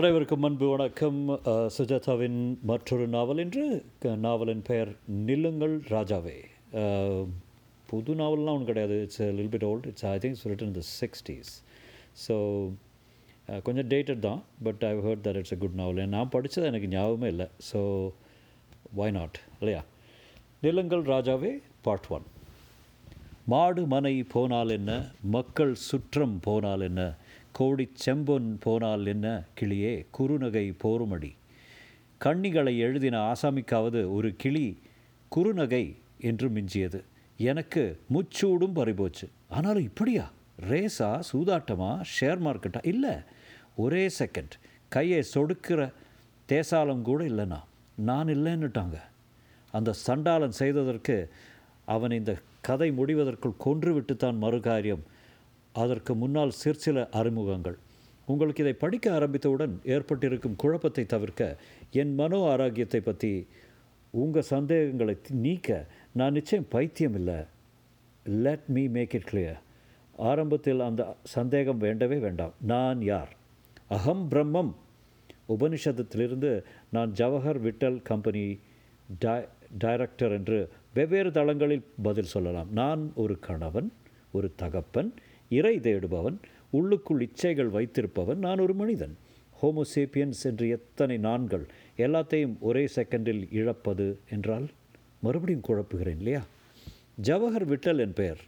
அனைவருக்கும் அன்பு வணக்கம். சுஜாதாவின் மற்றொரு நாவல் என்று நாவலின் பெயர் நில்லுங்கள் ராஜாவே. புது நாவல்லாம் ஒன்று கிடையாது. It's lil bit old it's I think written in the sixties so கொஞ்சம் டேட்டட் தான் but I heard that it's a good novel நான் படித்தது எனக்கு ஞாபகமே இல்லை. ஸோ வை நாட் இல்லையா? நிலங்கள் ராஜாவே பார்ட் ஒன் மாடு மனை போனால் என்ன? மக்கள் சுற்றம் போனால் என்ன? கோடி செம்பொன் போனால் என்ன கிளியே? குறுநகை போருமடி. கண்ணிகளை எழுதின ஆசாமிக்காவது ஒரு கிளி குறுநகை என்று மிஞ்சியது. எனக்கு முச்சூடும் பறிபோச்சு. ஆனாலும் இப்படியா? ரேஸா சூதாட்டமா? ஷேர் மார்க்கெட்டா? இல்லை ஒரே செகண்ட். கையை சொடுக்கிற தேசாலம் கூட இல்லைண்ணா நான் இல்லைன்னுட்டாங்க. அந்த சண்டாளன் செய்ததற்கு அவன் இந்த கதை முடிவதற்குள் கொன்றுவிட்டுத்தான் மறுகாரியம். அதற்கு முன்னால் சிற்சில அறிமுகங்கள். உங்களுக்கு இதை படிக்க ஆரம்பித்தவுடன் ஏற்பட்டிருக்கும் குழப்பத்தை தவிர்க்க என் மனோ ஆரோக்கியத்தை பற்றி உங்கள் சந்தேகங்களை நீக்க நான் நிச்சயம் பைத்தியம் இல்லை. Let me make it clear ஆரம்பத்தில் அந்த சந்தேகம் வேண்டவே வேண்டாம். நான் யார்? அகம் பிரம்மம். உபனிஷதத்திலிருந்து நான் ஜவஹர் விட்டல் கம்பெனி டை டைரக்டர் என்று வெவ்வேறு தளங்களில் பதில் சொல்லலாம். நான் ஒரு கணவன் ஒரு தகப்பன் இறை தேடுபவன் உள்ளுக்குள் இச்சைகள் வைத்திருப்பவன் நான் ஒரு மனிதன். ஹோமோசேப்பியன்ஸ் என்று எத்தனை நான்கள் எல்லாத்தையும் ஒரே செகண்டில் இழப்பது என்றால் மறுபடியும் குழப்புகிறேன் இல்லையா? ஜவஹர் விட்டல் என் பெயர்.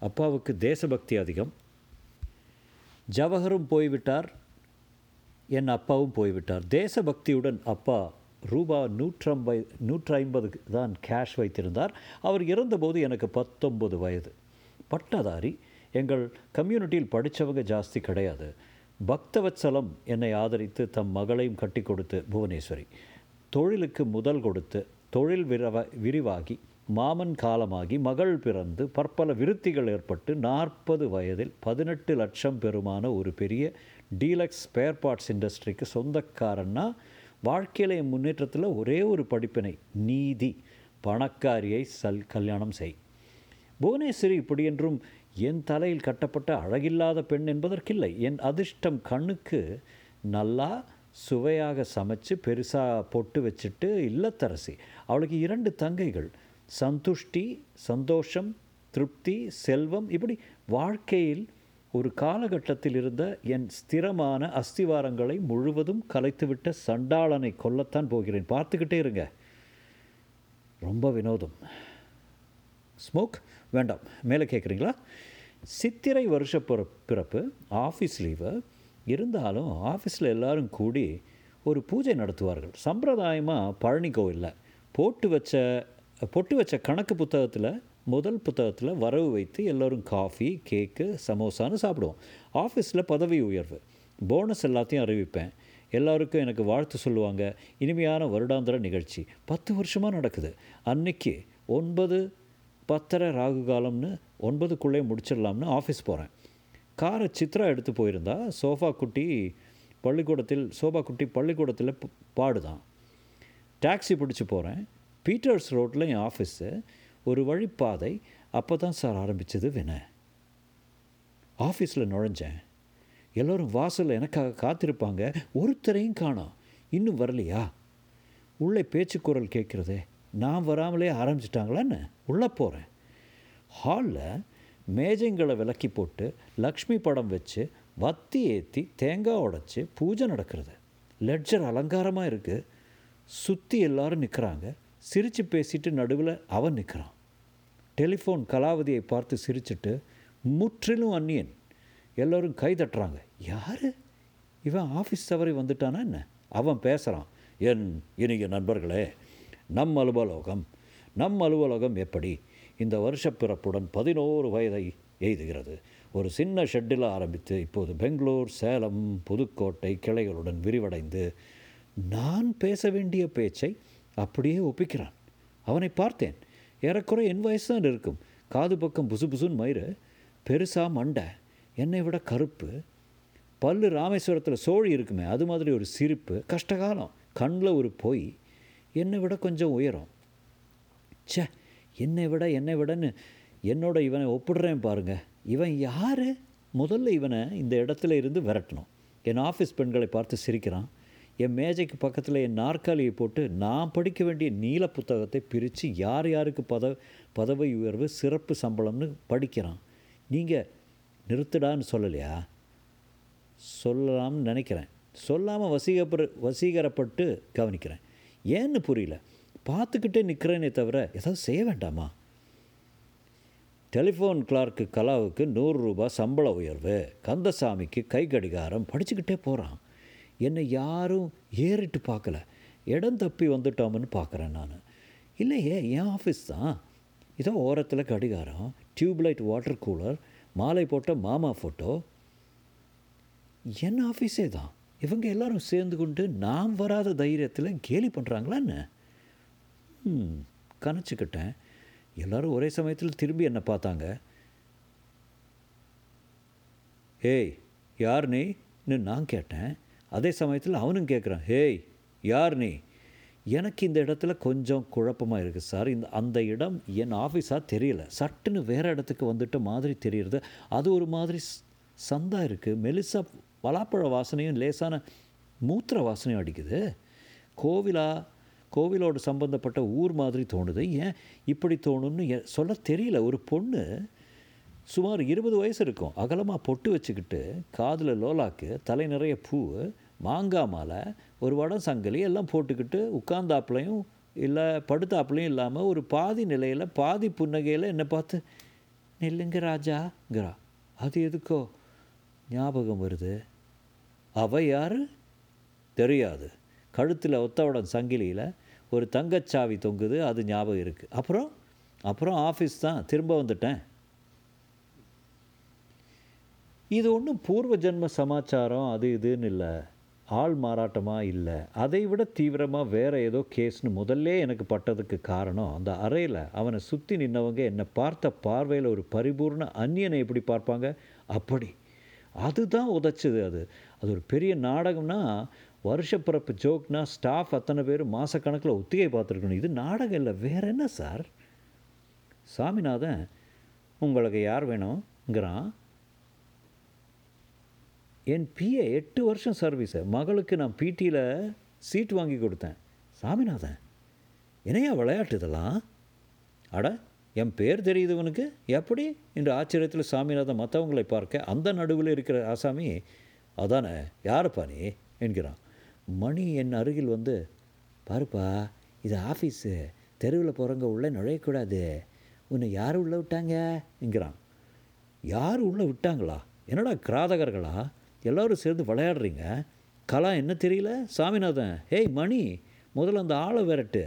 அப்பாவுக்கு தேசபக்தி அதிகம். ஜவஹரும் போய்விட்டார் என் அப்பாவும் போய்விட்டார். தேசபக்தியுடன் அப்பா ரூபா நூற்றம்பை நூற்றி ஐம்பது தான் கேஷ் வைத்திருந்தார். அவர் இறந்தபோது எனக்கு பத்தொம்பது வயது. பட்டதாரி எங்கள் கம்யூனிட்டியில் படித்தவங்க ஜாஸ்தி கிடையாது. பக்தவத்சலம் என்னை ஆதரித்து தம் மகளையும் கட்டி கொடுத்து புவனேஸ்வரி. தொழிலுக்கு முதல் கொடுத்து தொழில் விரவ விரிவாகி மாமன் காலமாகி மகள் பிறந்து பற்பல விருத்திகள் ஏற்பட்டு நாற்பது வயதில் பதினெட்டு லட்சம் பெருமான ஒரு பெரிய டீலக்ஸ் ஸ்பேர் பார்ட்ஸ் இண்டஸ்ட்ரிக்கு சொந்தக்காரன்னா வாழ்க்கையில என் முன்னேற்றத்தில் ஒரே ஒரு படிப்பினை நீதி. பணக்காரியை சல் கல்யாணம் செய். புவனேஸ்வரி இப்படியென்றும் என் தலையில் கட்டப்பட்ட அழகில்லாத பெண் என்பதற்கில்லை. என் அதிர்ஷ்டம் கண்ணுக்கு நல்லா சுவையாக சமைச்சு பெருசாக பொட்டு வச்சுட்டு இல்லத்தரசி. அவளுக்கு இரண்டு தங்கைகள். சந்துஷ்டி சந்தோஷம் திருப்தி செல்வம். இப்படி வாழ்க்கையில் ஒரு காலகட்டத்தில் இருந்த என் ஸ்திரமான அஸ்திவாரங்களை முழுவதும் கலைத்துவிட்ட சண்டாளனை கொல்லத்தான் போகிறேன். பார்த்துக்கிட்டே இருங்க. ரொம்ப வினோதம். ஸ்மோக் வேண்டாம். மேலே கேட்குறீங்களா சித்திரை வருஷ பிற பிறப்பு ஆஃபீஸ் லீவு இருந்தாலும் ஆஃபீஸில் எல்லாரும் கூடி ஒரு பூஜை நடத்துவார்கள். சம்பிரதாயமாக பழனி கோவிலில். போட்டு வச்ச பொட்டு வச்ச கணக்கு புத்தகத்தில் முதல் புத்தகத்தில் வரவு வைத்து எல்லோரும் காஃபி கேக்கு சமோசான்னு சாப்பிடுவோம். ஆஃபீஸில் பதவி உயர்வு. போனஸ் எல்லாத்தையும் அறிவிப்பேன். எல்லாருக்கும் எனக்கு வாழ்த்து சொல்லுவாங்க. இனிமையான வருடாந்திர நிகழ்ச்சி. பத்து வருஷமாக நடக்குது. அன்னைக்கு ஒன்பது பத்தரை ராகு காலம்னு ஒன்பதுக்குள்ளே முடிச்சிடலாம்னு ஆஃபீஸ் போகிறேன் காரை சித்ரா எடுத்து போயிருந்தா சோஃபா குட்டி பள்ளிக்கூடத்தில் சோபா குட்டி பள்ளிக்கூடத்தில் பாடுதான். டாக்ஸி பிடிச்சி போகிறேன் பீட்டர்ஸ் ரோட்டில் என் ஆஃபீஸு. ஒரு வழிப்பாதை. அப்போ தான் சார் ஆரம்பித்தது வினை. ஆஃபீஸில் நுழைஞ்சேன். எல்லோரும் வாசலில் எனக்காக காத்திருப்பாங்க. ஒருத்தரையும் காணோம். இன்னும் வரலையா? உள்ளே பேச்சு குரல் கேட்குறதே. நான் வராமலே ஆரம்பிச்சிட்டாங்களான்னு உள்ளே போகிறேன் ஹாலில் மேஜைங்களை விலக்கி போட்டு லக்ஷ்மி படம் வச்சு வத்தி ஏற்றி தேங்காய் உடைச்சி பூஜை நடக்கிறது. லெட்ஜர் அலங்காரமாக இருக்குது சுற்றி எல்லாரும் நிற்கிறாங்க சிரித்து பேசிட்டு நடுவில் அவன் நிற்கிறான் டெலிஃபோன் கலாவதியை பார்த்து சிரிச்சிட்டு முற்றிலும் அந்நியன். எல்லோரும் கை தட்டுறாங்க. யார்? இவன் ஆஃபீஸ் தவறி வந்துட்டானா என்ன? அவன் பேசுகிறான் என் இனிய நண்பர்களே நம் அலுவலகம். நம் அலுவலகம் எப்படி? இந்த வருஷ பிறப்புடன் பதினோரு வயதை எய்துகிறது. ஒரு சின்ன ஷெட்டில் ஆரம்பித்து இப்போது பெங்களூர் சேலம் புதுக்கோட்டை கிளைகளுடன் விரிவடைந்து நான் பேச வேண்டிய பேச்சை அப்படியே ஒப்பிக்கிறான். அவனை பார்த்தேன். ஏறக்குறைய என் வயசு தான் இருக்கும். காது பக்கம் புசு புசுன்னு மயிறு. பெருசா மண்டை. என்னை விட கருப்பு. பல்லு ராமேஸ்வரத்தில் சோழி இருக்குமே அது மாதிரி ஒரு சிரிப்பு கஷ்டகாலம். கண்ணில் ஒரு பொய். என்னை விட கொஞ்சம் உயரும். ச்சே என்னை விட என்னை விடன்னு என்னோட இவனை ஒப்பிடுறேன் பாருங்க. இவன் யார்? முதல்ல இவனை இந்த இடத்துல இருந்து விரட்டணும். என் ஆஃபீஸ் பெண்களை பார்த்து சிரிக்கிறான். என் மேஜைக்கு பக்கத்தில் என் நாற்காலியை போட்டு நான் படிக்க வேண்டிய நீல புத்தகத்தை பிரித்து யார் யாருக்கு பத பதவி உயர்வு சிறப்பு சம்பளம்னு படிக்கிறான். நீங்கள் நிறுத்துடான்னு சொல்லலையா? சொல்லலாம்னு நினைக்கிறேன். சொல்லாமல் வசீகப்பட வசீகரப்பட்டு கவனிக்கிறேன். ஏன்னு புரியல. பார்த்துக்கிட்டே நிற்கிறேனே தவிர ஏதாவது செய்ய வேண்டாமா? டெலிஃபோன் கிளார்க்கு கலாவுக்கு நூறு ரூபாய் சம்பள உயர்வு. கந்தசாமிக்கு கை கடிகாரம் படிச்சுக்கிட்டே போகிறான் என்னை யாரும் ஏறிட்டு பார்க்கல. இடம் தப்பி வந்துட்டோம்னு பார்க்குறேன் நான். இல்லையே என் ஆஃபீஸ் தான். இதோ ஓரத்தில் கடிகாரம் டியூப்லைட் வாட்டர் கூலர் மாலை போட்ட மாமா ஃபோட்டோ என் ஆஃபீஸே தான். இவங்க எல்லாரும் சேர்ந்து கொண்டு நாம் வராத தைரியத்தில் கேலி பண்ணுறாங்களான்னு ம் கணச்சிக்கிட்டேன். எல்லோரும் ஒரே சமயத்தில் திரும்பி என்னை பார்த்தாங்க. ஏய் யார் நீன்னு நான் கேட்டேன். அதே சமயத்தில் அவனும் கேட்குறான் ஹேய் யார் நீ? எனக்கு இந்த இடத்துல கொஞ்சம் குழப்பமாக இருக்குது சார். இந்த அந்த இடம் என் ஆஃபீஸாக தெரியல. சட்டுன்னு வேறு இடத்துக்கு வந்துட்ட மாதிரி தெரியுறது. அது ஒரு மாதிரி சந்தாக சந்தா இருக்குது மெலிசா பலாப்பழ வாசனையும் லேசான மூத்திர வாசனையும் அடிக்குது. கோவிலா கோவிலோடு சம்பந்தப்பட்ட ஊர் மாதிரி தோணுது. ஏன் இப்படி தோணும்னு சொல்ல தெரியல. ஒரு பொண்ணு சுமார் இருபது வயசு இருக்கும். அகலமாக பொட்டு வச்சுக்கிட்டு காதில் லோலாக்கு தலை நிறைய பூ மாங்காய் மாலை ஒரு வடம் சங்கிலி எல்லாம் போட்டுக்கிட்டு உட்கார்ந்தாப்புலையும் இல்லை படுத்தாப்புலையும் இல்லாமல் ஒரு பாதி நிலையில் பாதி புன்னகையில் என்னை பார்த்து நெல்லுங்க ராஜாங்கிறா. அது எதுக்கோ ஞாபகம் வருது. அவ யாரு? தெரியாது. கழுத்தில் ஒத்தவடம் சங்கிலியில் ஒரு தங்கச்சாவி தொங்குது அது ஞாபகம் இருக்குது அப்புறம்? அப்புறம் ஆஃபீஸ் தான் திரும்ப வந்துட்டேன். இது ஒன்றும் பூர்வ ஜென்ம சமாச்சாரம் அது இதுன்னு இல்லை. ஆள் மாறாட்டமாக இல்லை. அதை விட தீவிரமாக வேறு ஏதோ கேஸ்னு முதல்ல எனக்கு பட்டதுக்கு காரணம் அந்த அறையில் அவனை சுற்றி நின்னவங்க என்னை பார்த்த பார்வையில் ஒரு பரிபூர்ண அந்நியனை எப்படி பார்ப்பாங்க? அப்படி. அதுதான் உதச்சிது அது. அது ஒரு பெரிய நாடகம்னா வருஷப்பிறப்பு ஜோக்னா ஸ்டாஃப் அத்தனை பேர் மாதக்கணக்கில் ஒத்திகை பார்த்துருக்கணும். இது நாடகம் இல்லை வேற என்ன சார்? சாமிநாதன் உங்களுக்கு யார் வேணுங்கிறான் என் பிஏ எட்டு வருஷம் சர்வீஸு. மகளுக்கு நான் பிடியில் சீட் வாங்கி கொடுத்தேன். சாமிநாதன் என்னையா விளையாட்டு இதெல்லாம்? அட என் பேர் தெரியுது உனக்கு? எப்படி? என்று ஆச்சரியத்தில் சாமிநாதன் மற்றவங்களை பார்க்க அந்த நடுவில் இருக்கிற ஆசாமி அதானே யாருப்பா நீ? என்கிறான். மணி என் அருகில் வந்து பாருப்பா இது ஆஃபீஸு. தெருவில் போகிறவங்க உள்ளே நுழையக்கூடாது. உன்னை யார் உள்ளே விட்டாங்க? என்கிறான். யார் உள்ளே விட்டாங்களா? என்னடா கிராதகர்களா? எல்லோரும் சேர்ந்து விளையாடுறீங்க. கலா என்ன தெரியல? சாமிநாதன் ஹேய் மணி முதல்ல அந்த ஆளை விரட்டு.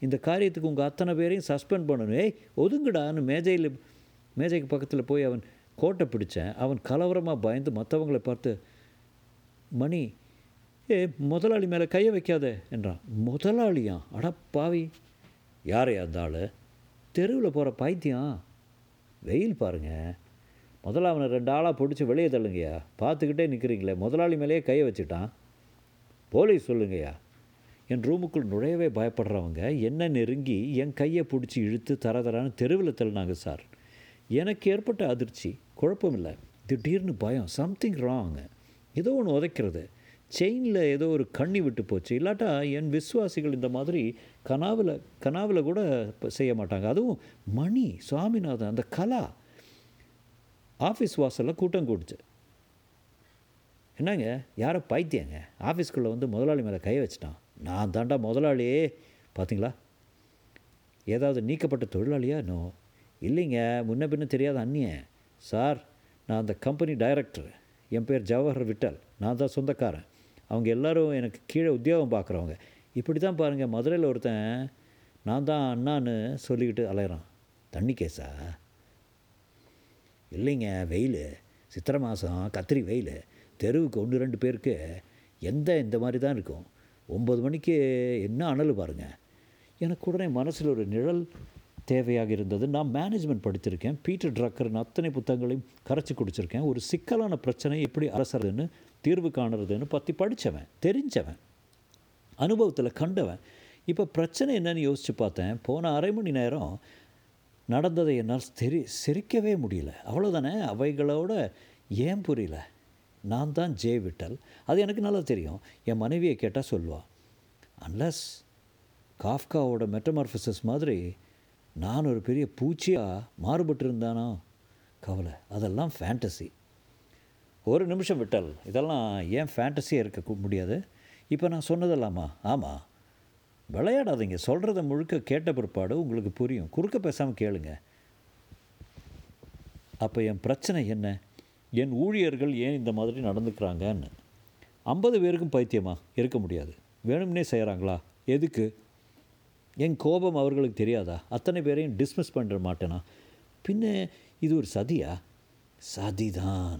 இந்த காரியத்துக்கு உங்கள் அத்தனை பேரையும் சஸ்பெண்ட் பண்ணணும். ஏய் ஒதுங்குடான்னு மேஜையில் மேஜைக்கு பக்கத்தில் போய் அவன் கோட்டை பிடிச்சேன். அவன் கலவரமாக பயந்து மற்றவங்களை பார்த்து மணி ஏ முதலாளி மேலே கையை வைக்காத என்றான். முதலாளியா? அட பாவி. யாரையா அந்த ஆள்? தெருவில் போகிற பைத்தியம். வெயில் பாருங்க. முதல்ல அவனை ரெண்டு ஆளாக பிடிச்சி வெளியே தள்ளுங்கய்யா. பார்த்துக்கிட்டே நிற்கிறீங்களே முதலாளி மேலேயே கையை வச்சுட்டான். போலீஸ் சொல்லுங்கய்யா. என் ரூமுக்குள் நுழையவே பயப்படுறவங்க என்ன நெருங்கி என் கையை பிடிச்சி இழுத்து தர தரான்னு தெருவில் தள்ளினாங்க சார். எனக்கு ஏற்பட்ட அதிர்ச்சி குழப்பம் இல்லை திடீர்னு பயம் சம்திங் ராங் ஏதோ ஒன்று உதைக்கிறது. செயினில் ஏதோ ஒரு கண்ணி விட்டு போச்சு. இல்லாட்டா என் விஸ்வாசிகள் இந்த மாதிரி கனாவில் கனாவில் கூட செய்ய மாட்டாங்க. அதுவும் மணி சுவாமிநாதன் அந்த கலா. ஆஃபீஸ் வாசலில் கூட்டம் கூடுச்சு. என்னங்க? யாரோ பைத்தியங்க. ஆஃபீஸ்க்குள்ளே வந்து முதலாளி மேலே கை வச்சிட்டான். நான் தாண்டா முதலாளியே பார்த்தீங்களா ஏதாவது நீக்கப்பட்ட தொழிலாளியா? நோ. இல்லைங்க முன்ன பின்ன தெரியாத அந்நியன் சார் நான் அந்த கம்பெனி டைரக்டர். என் பேர் ஜவஹர் விட்டல். நான் தான் சொந்தக்காரன். அவங்க எல்லாரும் எனக்கு கீழே உத்தியோகம் பார்க்குறவங்க இப்படி தான் பாருங்கள் மதுரையில் ஒருத்தன் நான் தான் அண்ணான்னு சொல்லிக்கிட்டு அலையிறான் தண்ணி கேஸா இல்லைங்க வெயில். சித்திரை மாதம் கத்திரி வெயில். தெருவுக்கு ஒன்று ரெண்டு பேருக்கு எந்த இந்த மாதிரி தான் இருக்கும். ஒம்பது மணிக்கு என்ன அனல் பாருங்க. எனக்கு உடனே மனசில் ஒரு நிழல் தேவையாக இருந்தது. நான் மேனேஜ்மெண்ட் படித்திருக்கேன். பீட்டர் ட்ரக்கர்னு அத்தனை புத்தகங்களையும் கரைச்சி குடிச்சிருக்கேன். ஒரு சிக்கலான பிரச்சனை எப்படி அரசறதுன்னு தீர்வு காணுறதுன்னு பற்றி படித்தவன் தெரிஞ்சவன் அனுபவத்தில் கண்டவன். இப்போ பிரச்சனை என்னன்னு யோசித்து பார்த்தேன். போன அரை மணி நேரம் நடந்ததை என்னால் தெரி சிரிக்கவே முடியல. அவ்வளோதானே அவைகளோட ஏன் புரியல? நான் தான் ஜே விட்டல். அது எனக்கு நல்லா தெரியும். என் மனைவியை கேட்டால் சொல்லுவாள் அன்லஸ் காஃப்காவோட மெட்டமார்ஃபிசஸ் மாதிரி நான் ஒரு பெரிய பூச்சியாக மாறுபட்டு இருந்தானோ கவலை அதெல்லாம் ஃபேண்டசி ஒரு நிமிஷம் விட்டல் இதெல்லாம் ஏன் ஃபேண்டஸியாக இருக்க முடியாது? இப்போ நான் சொன்னதெல்லாமா? ஆமாம் விளையாடாதீங்க சொல்கிறத முழுக்க கேட்ட பிற்பாடு உங்களுக்கு புரியும். குறுக்க பேசாமல் கேளுங்க. அப்போ என் பிரச்சனை என்ன? என் ஊழியர்கள் ஏன் இந்த மாதிரி நடந்துக்கிறாங்கன்னு. ஐம்பது பேருக்கும் பைத்தியமா? இருக்க முடியாது. வேணும்னே செய்கிறாங்களா எதுக்கு? என் கோபம் அவர்களுக்கு தெரியாதா? அத்தனை பேரையும் டிஸ்மிஸ் பண்ணுற மாட்டேனா? பின்ன இது ஒரு சதியா? சதிதான்.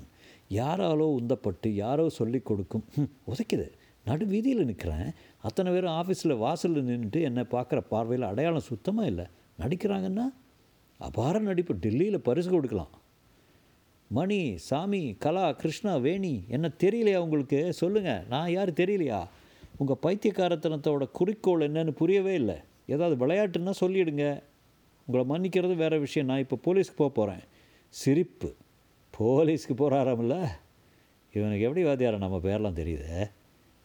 யாராலோ உந்தப்பட்டு யாரோ சொல்லி கொடுக்கும். உதைக்குது. நடு வீதியில் நிற்கிறேன் அத்தனை பேரும் ஆஃபீஸில் வாசலில் நின்றுட்டு என்னை பார்க்குற பார்வையில் அடையாளம் சுத்தமாக இல்லை. நடிக்கிறாங்கன்னா? அபார நடிப்பு. டெல்லியில் பரிசு கொடுக்கலாம். மணி சாமி கலா கிருஷ்ணா வேணி என்ன தெரியலையா உங்களுக்கு? சொல்லுங்கள் நான் யார் தெரியலையா? உங்கள் பைத்தியக்காரத்தனத்தோட குறிக்கோள் என்னன்னு புரியவே இல்லை. ஏதாவது விளையாட்டுன்னா சொல்லிவிடுங்க உங்களை மன்னிக்கிறது வேறு விஷயம். நான் இப்போ போலீஸ்க்கு போக போகிறேன் சிரிப்பு. போலீஸ்க்கு போகிறாராமில்ல இவனுக்கு எப்படி வாத்தியாரம் நம்ம பேர்லாம் தெரியுது?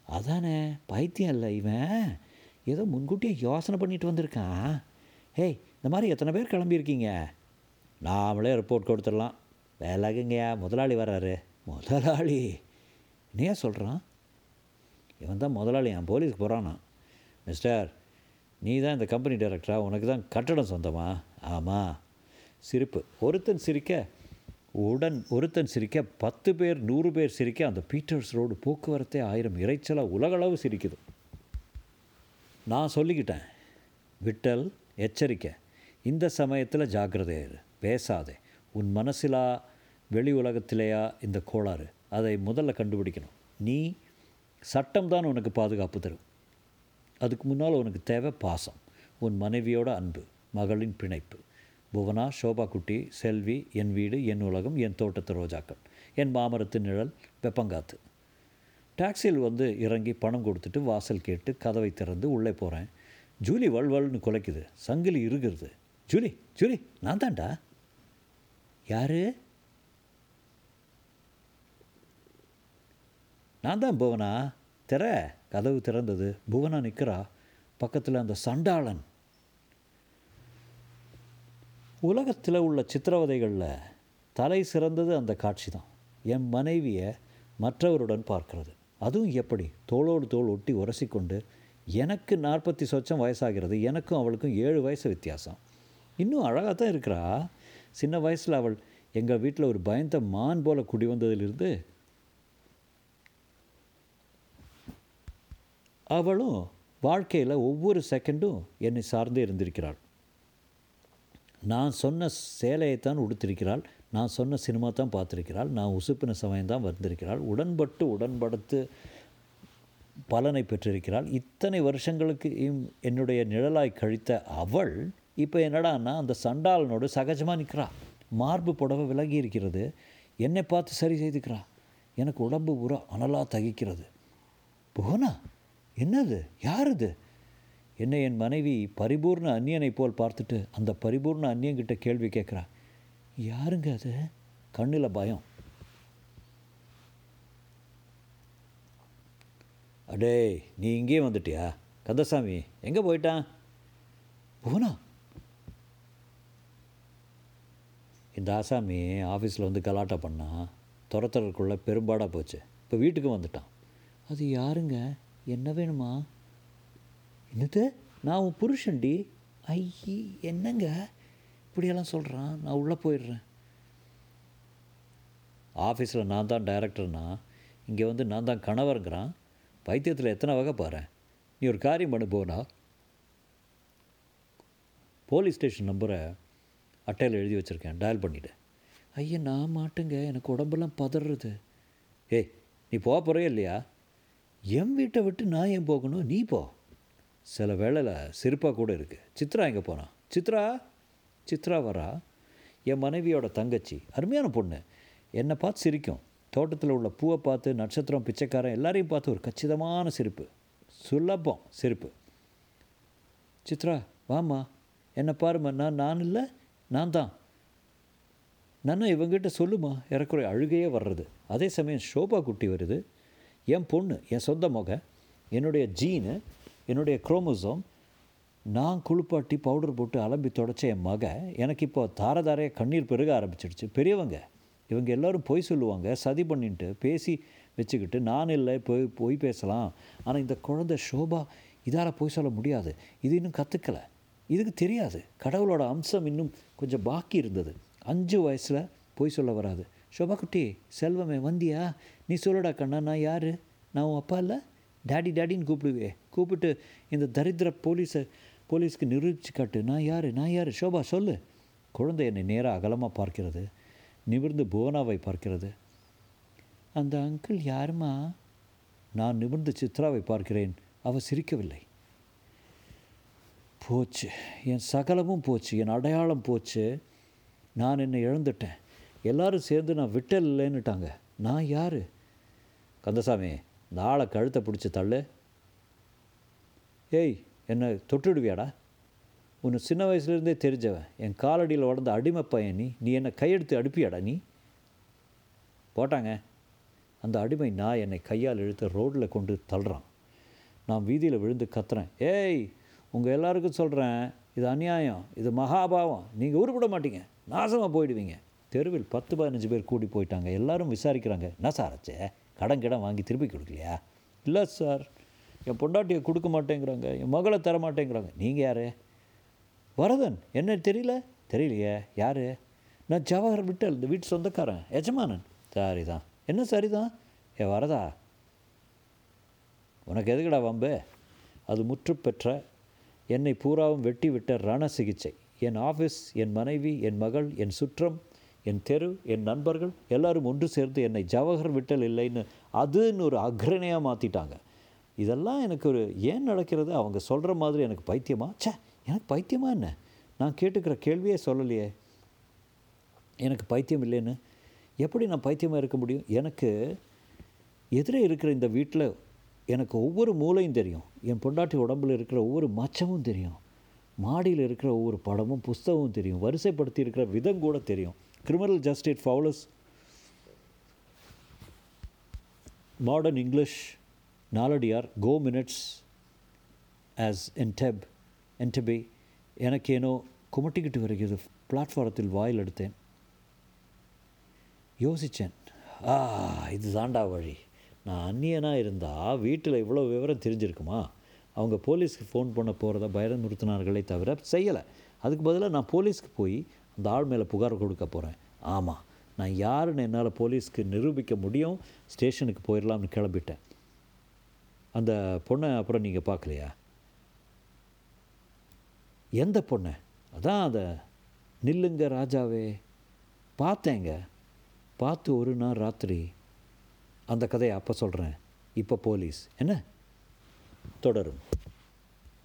அதானே பைத்தியம் இல்லை இவன். ஏதோ முன்கூட்டியே யோசனை பண்ணிட்டு வந்திருக்கான். ஹேய் இந்த மாதிரி எத்தனை பேர் கிளம்பியிருக்கீங்க? நாமளே ரிப்போர்ட் கொடுத்துடலாம். வேலைக்குங்கயா முதலாளி வர்றாரு. முதலாளி என்னையா சொல்கிறான் இவன் தான் முதலாளி என் போலீஸ்க்கு போகிறானா மிஸ்டர் நீ தான் இந்த கம்பெனி டைரக்டரா? உனக்கு தான் கட்டடம் சொந்தமா? ஆமாம் சிரிப்பு. ஒருத்தன் சிரிக்க உடன் ஒருத்தன் சிரிக்க பத்து பேர் நூறு பேர் சிரிக்க அந்த பீட்டர்ஸ் ரோடு போக்குவரத்தே ஆயிரம் இறைச்சலாக உலகளவு சிரிக்குது. நான் சொல்லிக்கிட்டேன் விட்டல் எச்சரிக்கை. இந்த சமயத்தில் ஜாக்கிரதை பேசாதே. உன் மனசிலா வெளி உலகத்திலேயா இந்த கோளாறு? அதை முதல்ல கண்டுபிடிக்கணும். நீ சட்டம் தான் உனக்கு பாதுகாப்பு தரும். அதுக்கு முன்னால் உனக்கு தேவை பாசம் உன் மனைவியோட அன்பு மகளின் பிணைப்பு. புவனா ஷோபா குட்டி செல்வி என் வீடு என் உலகம் என் தோட்டத்து ரோஜாக்கள் என் மாமரத்து நிழல் வெப்பங்காத்து. டாக்ஸியில் வந்து இறங்கி பணம் கொடுத்துட்டு வாசல் கேட்டு கதவை திறந்து உள்ளே போகிறேன் ஜூலி வல்வல்னு குலைக்குது. சங்கிலி இருக்கிறது ஜூலி ஜூலி நான் தான்டா. யாரு? நான் தான் புவனா? திற. கதவு திறந்தது. புவனா நிற்கிறா பக்கத்தில் அந்த சண்டாளன். உலகத்தில் உள்ள சித்திரவதைகளில் தலை சிறந்தது அந்த காட்சி தான் என் மனைவியை மற்றவருடன் பார்க்கிறது. அதுவும் எப்படி? தோளோடு தோள் ஒட்டி உரசிக்கொண்டு எனக்கு நாற்பத்தி சொச்சம் வயசாகிறது. எனக்கும் அவளுக்கும் ஏழு வயசு வித்தியாசம். இன்னும் அழகாக தான் இருக்கிறா. சின்ன வயசில் அவள் எங்கள் வீட்டில் ஒரு பயந்த மான் போல குடி வந்ததிலிருந்து அவளும் வாழ்க்கையில் ஒவ்வொரு செகண்டும் என்னை சார்ந்தே இருந்திருக்கிறாள். நான் சொன்ன சேலையைத்தான் உடுத்திருக்கிறாள். நான் சொன்ன சினிமா தான் பார்த்துருக்கிறாள். நான் உசுப்பின சமயம் தான் வந்திருக்கிறாள். உடன்பட்டு உடன்படுத்து பலனை பெற்றிருக்கிறாள். இத்தனை வருஷங்களுக்கு என்னுடைய நிழலாய் கழித்த அவள் இப்போ என்னடான்னா அந்த சண்டாளனோடு சகஜமாக நிற்கிறா மார்பு புடவை விலகி இருக்கிறது. என்னை பார்த்து சரி செய்துக்கிறா. எனக்கு உடம்பு உர அனலாக தகிக்கிறது. புவனா என்னது? யார் இது என்னை என் மனைவி பரிபூர்ண அந்நியனை போல் பார்த்துட்டு அந்த பரிபூர்ண அந்நியங்கிட்ட கேள்வி கேட்குறா. யாருங்க அது? கண்ணில் பயம். அடே நீ இங்கேயே வந்துட்டியா? கந்தசாமி எங்கே போயிட்டான்? புவனா? இந்த ஆசாமி ஆஃபீஸில் வந்து கலாட்டா பண்ணான் துரத்துறதுக்குள்ளே பெரும்பாடாக போச்சு. இப்போ வீட்டுக்கு வந்துட்டான். அது யாருங்க? என்ன வேணுமா? என்னது? நான் உன் புருஷன்டி? ஐயி என்னங்க? இப்படியெல்லாம் சொல்கிறான் நான் உள்ளே போயிடுறேன். ஆஃபீஸில் நான் தான் டைரக்டர்னா இங்கே வந்து நான் தான் கணவருங்கிறான். பைத்தியத்தில் எத்தனை வகை பாரு. நீ ஒரு காரியம் பண்ணு போனா. போலீஸ் ஸ்டேஷன் நம்பரை அட்டையில் எழுதி வச்சுருக்கேன். டயல் பண்ணிவிடு ஐயா நான் மாட்டுங்க. எனக்கு உடம்பெல்லாம் பதறது. ஏய் நீ போக போகிறே இல்லையா? என் வீட்டை விட்டு நான் ஏன் போகணும்? நீ போ. சில வேளையில் செருப்பாக கூட இருக்குது சித்ரா எங்கே போனா? சித்ரா? சித்ரா வரா? என் மனைவியோட தங்கச்சி. அருமையான பொண்ணு. என்னை பார்த்து சிரிக்கும். தோட்டத்தில் உள்ள பூவை பார்த்து நட்சத்திரம் பிச்சைக்காரன் எல்லாரையும் பார்த்து ஒரு கச்சிதமான சிரிப்பு. சுலபம் சிரிப்பு. சித்ரா வாம்மா. என்னை பாரும்மா நான் நான் இல்லை நான் தான். நான் இவங்ககிட்ட சொல்லுமா இறக்குறை அழுகையே வர்றது. அதே சமயம் ஷோபா குட்டி வருது. என் பொண்ணு என் சொந்த முக என்னுடைய ஜீனு என்னுடைய குரோமோசோம் நான் குளிப்பாட்டி பவுடர் போட்டு அலம்பி தொடச்ச என் மக எனக்கு இப்போ தார தாரையாக கண்ணீர் பெருக ஆரம்பிச்சிடுச்சு. பெரியவங்க இவங்க எல்லாரும் பொய் சொல்லுவாங்க சதி பண்ணிட்டு பேசி வச்சுக்கிட்டு நான் இல்லை போய் பொய் பேசலாம். ஆனால் இந்த குழந்தை ஷோபா இதால் பொய் சொல்ல முடியாது. இது இன்னும் கற்றுக்கலை இதுக்கு தெரியாது. கடவுளோட அம்சம் இன்னும் கொஞ்சம் பாக்கி இருந்தது. அஞ்சு வயசில் பொய் சொல்ல வராது. ஷோபா குட்டி செல்வமே வந்தியா நீ சொல்லடா கண்ணா நான் யார் நான் உன் அப்பா இல்லை டாடி டாடின்னு கூப்பிடுவே கூப்பிட்டு இந்த தரித்திர போலீஸை போலீஸ்க்கு நிரூபிச்சு காட்டு நான் யார் நான் யார் ஷோபா சொல்லு குழந்தை என்னை நேராக அகலமாக பார்க்கிறது நிமிர்ந்து புவனாவை பார்க்கிறது அந்த அங்கிள் யாருமா நான் நிமிர்ந்து சித்ராவை பார்க்கிறேன் அவள் சிரிக்கவில்லை போச்சு என் சகலமும் போச்சு என் அடையாளம் போச்சு நான் என்னை இழந்துட்டேன் எல்லாரும் சேர்ந்து நான் விட்டல் இல்லைன்னுட்டாங்க நான் யார்? கந்தசாமி இந்த ஆளை கழுத்தை பிடிச்சி தள்ளு. ஏய் என்னை தொட்டுடுவியாடா? உன்னை சின்ன வயசுலேருந்தே தெரிஞ்சவன். என் காலடியில் உடந்த அடிமை பையன் நீ. நீ என்னை கையெடுத்து அனுப்பியாடா நீ? போட்டாங்க. அந்த அடிமை நான் என்னை கையால் இழுத்து ரோட்டில் கொண்டு தள்ளுறான். நான் வீதியில் விழுந்து கத்துறேன். ஏய் உங்கள் எல்லாருக்கும் சொல்கிறேன் இது அநியாயம் இது மகாபாவம். நீங்கள் உருப்பிட மாட்டீங்க. நாசமாக போயிடுவீங்க. தெருவில் பத்து பதினஞ்சு பேர் கூடி போயிட்டாங்க. எல்லாரும் விசாரிக்கிறாங்க. என்ன சார் ஆச்சே? கடன் கிடம் வாங்கி திருப்பி கொடுக்கலையா? இல்லை சார். என் பொண்டாட்டியை கொடுக்க மாட்டேங்கிறாங்க. என் மகளை தர மாட்டேங்கிறாங்க. நீங்கள் யார்? வரதன். என்ன தெரியல? தெரியலையே. யார்? நான் ஜவஹர் விட்டல் இந்த வீட்டு சொந்தக்காரன். எஜமானன். சாரி தான் என்ன சரிதான்? ஏ வரதா. உனக்கு எதுக்குடா வம்பு? அது முற்று பெற்ற என்னை பூராவும் வெட்டி விட்ட ரண சிகிச்சை. என் ஆஃபீஸ் என் மனைவி என் மகள் என் சுற்றம் என் தெரு என் நண்பர்கள் எல்லாரும் ஒன்று சேர்ந்து என்னை ஜவஹர் விட்டல் இல்லைன்னு அதுன்னு ஒரு அக்ரணையாக மாற்றிட்டாங்க இதெல்லாம் எனக்கு ஒரு ஏன் நடக்கிறது? அவங்க சொல்கிற மாதிரி எனக்கு பைத்தியமா? ச்சே எனக்கு பைத்தியமா என்ன? நான் கேட்டுக்கிற கேள்வியே சொல்லலையே. எனக்கு பைத்தியம் இல்லைன்னு எப்படி நான் பைத்தியமாக இருக்க முடியும்? எனக்கு எதிரே இருக்கிற இந்த வீட்டில் எனக்கு ஒவ்வொரு மூலையும் தெரியும். என் பொண்டாட்டி உடம்புல இருக்கிற ஒவ்வொரு மச்சமும் தெரியும். மாடியில் இருக்கிற ஒவ்வொரு படமும் புஸ்தகமும் தெரியும். வரிசைப்படுத்தி இருக்கிற விதம் கூட தெரியும். Criminal justice Fowles modern English Naladiyar கோ மினிட்ஸ் ஆஸ் என்டெப் என்டெபி எனக்கேனோ குமட்டிக்கிட்டு வருகிறது பிளாட்ஃபாரத்தில் வாயில் எடுத்தேன். யோசித்தேன் ஆ இது தாண்டா வழி. நான் அந்நியனாக இருந்தால் வீட்டில் இவ்வளோ விவரம் தெரிஞ்சிருக்குமா? அவங்க போலீஸ்க்கு ஃபோன் பண்ண போகிறத பயமுறுத்தினார்களே தவிர செய்யலை. அதுக்கு பதிலாக நான் போலீஸ்க்கு போய் அந்த ஆள் மேலே புகார் கொடுக்க போகிறேன் ஆமாம் நான் யாருன்னு என்னால் போலீஸ்க்கு நிரூபிக்க முடியும். ஸ்டேஷனுக்கு போயிடலாம்னு கிளம்பிட்டேன். அந்த பொண்ணை அப்புறம் நீங்கள் பார்க்கலையா? எந்த பொண்ணை? அதான் அதை நில்லுங்க ராஜாவே. பார்த்தேங்க. பார்த்து ஒரு நாள் ராத்திரி அந்த கதையை அப்போ சொல்கிறேன் இப்போ போலீஸ். என்ன? தொடரும்.